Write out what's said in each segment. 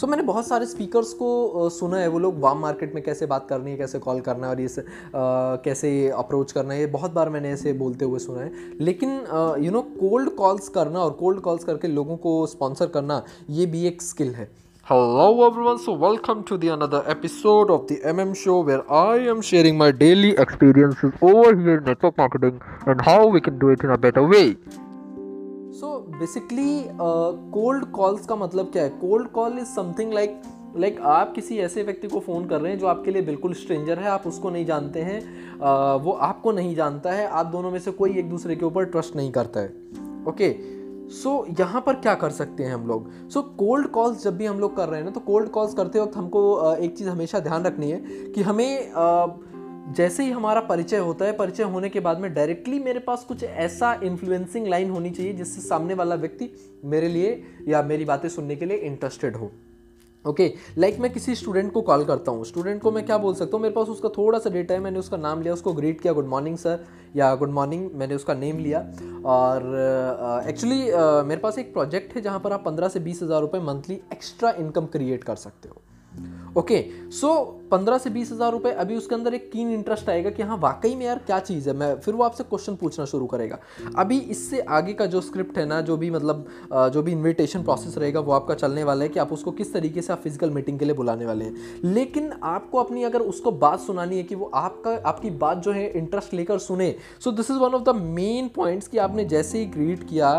सो so, मैंने बहुत सारे स्पीकर्स को सुना है वो लोग वाम मार्केट में कैसे बात करनी है कैसे कॉल करना है और ये से, आ, कैसे अप्रोच करना है ये बहुत बार मैंने ऐसे बोलते हुए सुना है। लेकिन यू नो कोल्ड कॉल्स करना और कोल्ड कॉल्स करके लोगों को स्पॉन्सर करना ये भी एक स्किल है। Hello everyone so welcome to the another episode of the MM show where I am sharing my daily experiences over network marketing and how we can do it in a better way so basically cold calls का मतलब क्या है? Cold call is something like like आप किसी ऐसे व्यक्ति को phone कर रहे हैं जो आपके लिए बिल्कुल स्ट्रेंजर है आप उसको नहीं जानते हैं uh, वो आपको नहीं जानता है आप दोनों में से कोई एक दूसरे के ऊपर ट्रस्ट नहीं करता है। ओके सो so, यहाँ पर क्या कर सकते हैं हम लोग? सो कोल्ड कॉल्स जब भी हम लोग कर रहे हैं ना तो कोल्ड कॉल्स करते वक्त हमको uh, एक चीज़ हमेशा ध्यान रखनी है कि हमें uh, जैसे ही हमारा परिचय होता है परिचय होने के बाद में डायरेक्टली मेरे पास कुछ ऐसा इन्फ्लुएंसिंग लाइन होनी चाहिए जिससे सामने वाला व्यक्ति मेरे लिए या मेरी बातें सुनने के लिए इंटरेस्टेड हो। ओके okay, लाइक like मैं किसी स्टूडेंट को कॉल करता हूँ। स्टूडेंट को मैं क्या बोल सकता हूँ? मेरे पास उसका थोड़ा सा डेटा है मैंने उसका नाम लिया उसको ग्रीट किया गुड मॉर्निंग सर या गुड मॉर्निंग मैंने उसका नेम लिया। और एक्चुअली uh, uh, मेरे पास एक प्रोजेक्ट है जहाँ पर आप पंद्रह से बीस हज़ार रुपये मंथली एक्स्ट्रा इनकम क्रिएट कर सकते हो। ओके सो पंद्रह से बीस हज़ार रुपये अभी उसके अंदर एक कीन इंटरेस्ट आएगा कि हाँ वाकई में यार क्या चीज़ है? मैं फिर वो आपसे क्वेश्चन पूछना शुरू करेगा। अभी इससे आगे का जो स्क्रिप्ट है ना, जो भी मतलब जो भी इन्विटेशन प्रोसेस रहेगा, वो आपका चलने वाला है कि आप उसको किस तरीके से आप फ़िज़िकल मीटिंग के लिए बुलाने वाले हैं। लेकिन आपको अपनी अगर उसको बात सुनानी है कि वो आपका, आपकी बात जो है इंटरेस्ट लेकर सुने so this is one of the main points कि आपने जैसे ही ग्रीट किया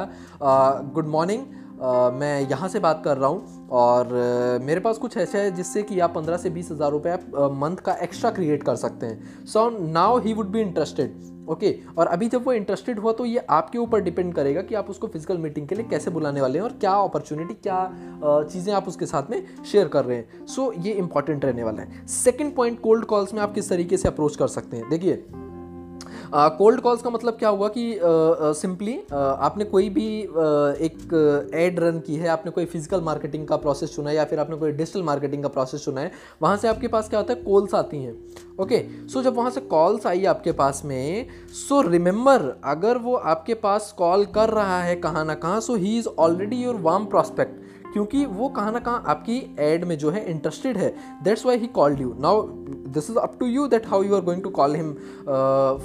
गुड मॉर्निंग मैं यहाँ से बात कर रहा हूँ और मेरे पास कुछ ऐसा है जिससे कि आप पंद्रह से बीस हज़ार रुपये मंथ का एक्स्ट्रा क्रिएट कर सकते हैं। So now he would be interested okay? और अभी जब वो इंटरेस्टेड हुआ तो ये आपके ऊपर डिपेंड करेगा कि आप उसको फ़िज़िकल मीटिंग के लिए कैसे बुलाने वाले हैं और क्या अपॉर्चुनिटी क्या चीज़ें आप उसके साथ में शेयर कर रहे हैं। सो so, ये इंपॉर्टेंट रहने वाला है। सेकेंड पॉइंट कोल्ड कॉल्स में आप किस तरीके से अप्रोच कर सकते हैं? देखिए कोल्ड कॉल्स का मतलब क्या हुआ कि सिंपली uh, uh, आपने कोई भी uh, एक एड रन की है आपने कोई फ़िज़िकल मार्केटिंग का प्रोसेस चुना है या फिर आपने कोई डिजिटल मार्केटिंग का प्रोसेस चुना है वहाँ से आपके पास क्या होता है? कॉल्स आती हैं। ओके सो जब वहाँ से कॉल्स आई आपके पास में सो so रिमेंबर अगर वो आपके पास कॉल कर रहा है कहाँ ना कहाँ so he is already your warm prospect क्योंकि वो कहाँ ना कहाँ आपकी एड में जो है इंटरेस्टेड है। That's why he called you now this is up to you that how you are going to call him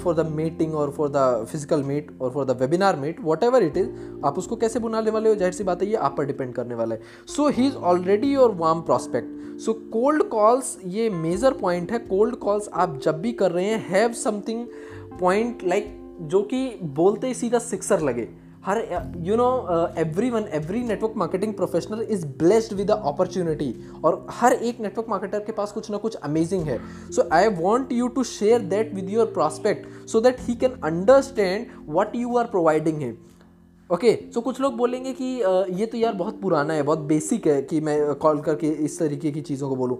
for the meeting और फॉर द फ़िज़िकल मीट और for the webinar meet whatever it is आप उसको कैसे बुलाने वाले हो? ज़ाहिर सी बात है, ये आप पर डिपेंड करने वाला है। So he is already your warm prospect so cold calls ये मेजर पॉइंट है। कोल्ड कॉल्स आप जब भी कर रहे हैं हैव समथिंग पॉइंट लाइक जो कि बोलते ही सीधा सिक्सर लगे। हर you know everyone every network marketing professional is blessed with the opportunity और हर एक नेटवर्क मार्केटर के पास कुछ ना कुछ अमेजिंग है. So I want you to share that with your prospect so that he can understand what you are providing him okay okay, so so कुछ लोग बोलेंगे कि uh, ये तो यार बहुत पुराना है बहुत बेसिक है कि मैं कॉल करके इस तरीके की चीज़ों को बोलूँ.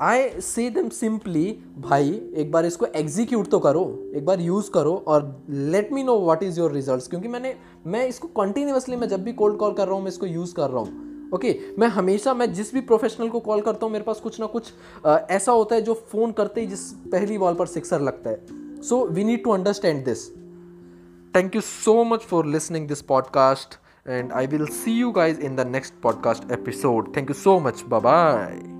आई से दम सिंपली भाई एक बार इसको एग्जीक्यूट तो करो एक बार यूज़ करो और let me know what is your results क्योंकि मैंने मैं इसको कंटिन्यूसली मैं जब भी कोल्ड कॉल कर रहा हूँ मैं इसको यूज़ कर रहा हूँ। ओके okay, मैं हमेशा मैं जिस भी प्रोफेशनल को कॉल करता हूँ मेरे पास कुछ ना कुछ आ, ऐसा होता है जो फ़ोन करते ही जिस पहली बॉल पर सिक्सर लगता है। So we need to understand this thank you so much for listening this podcast and I will see you guys in the next podcast episode thank you so much bye.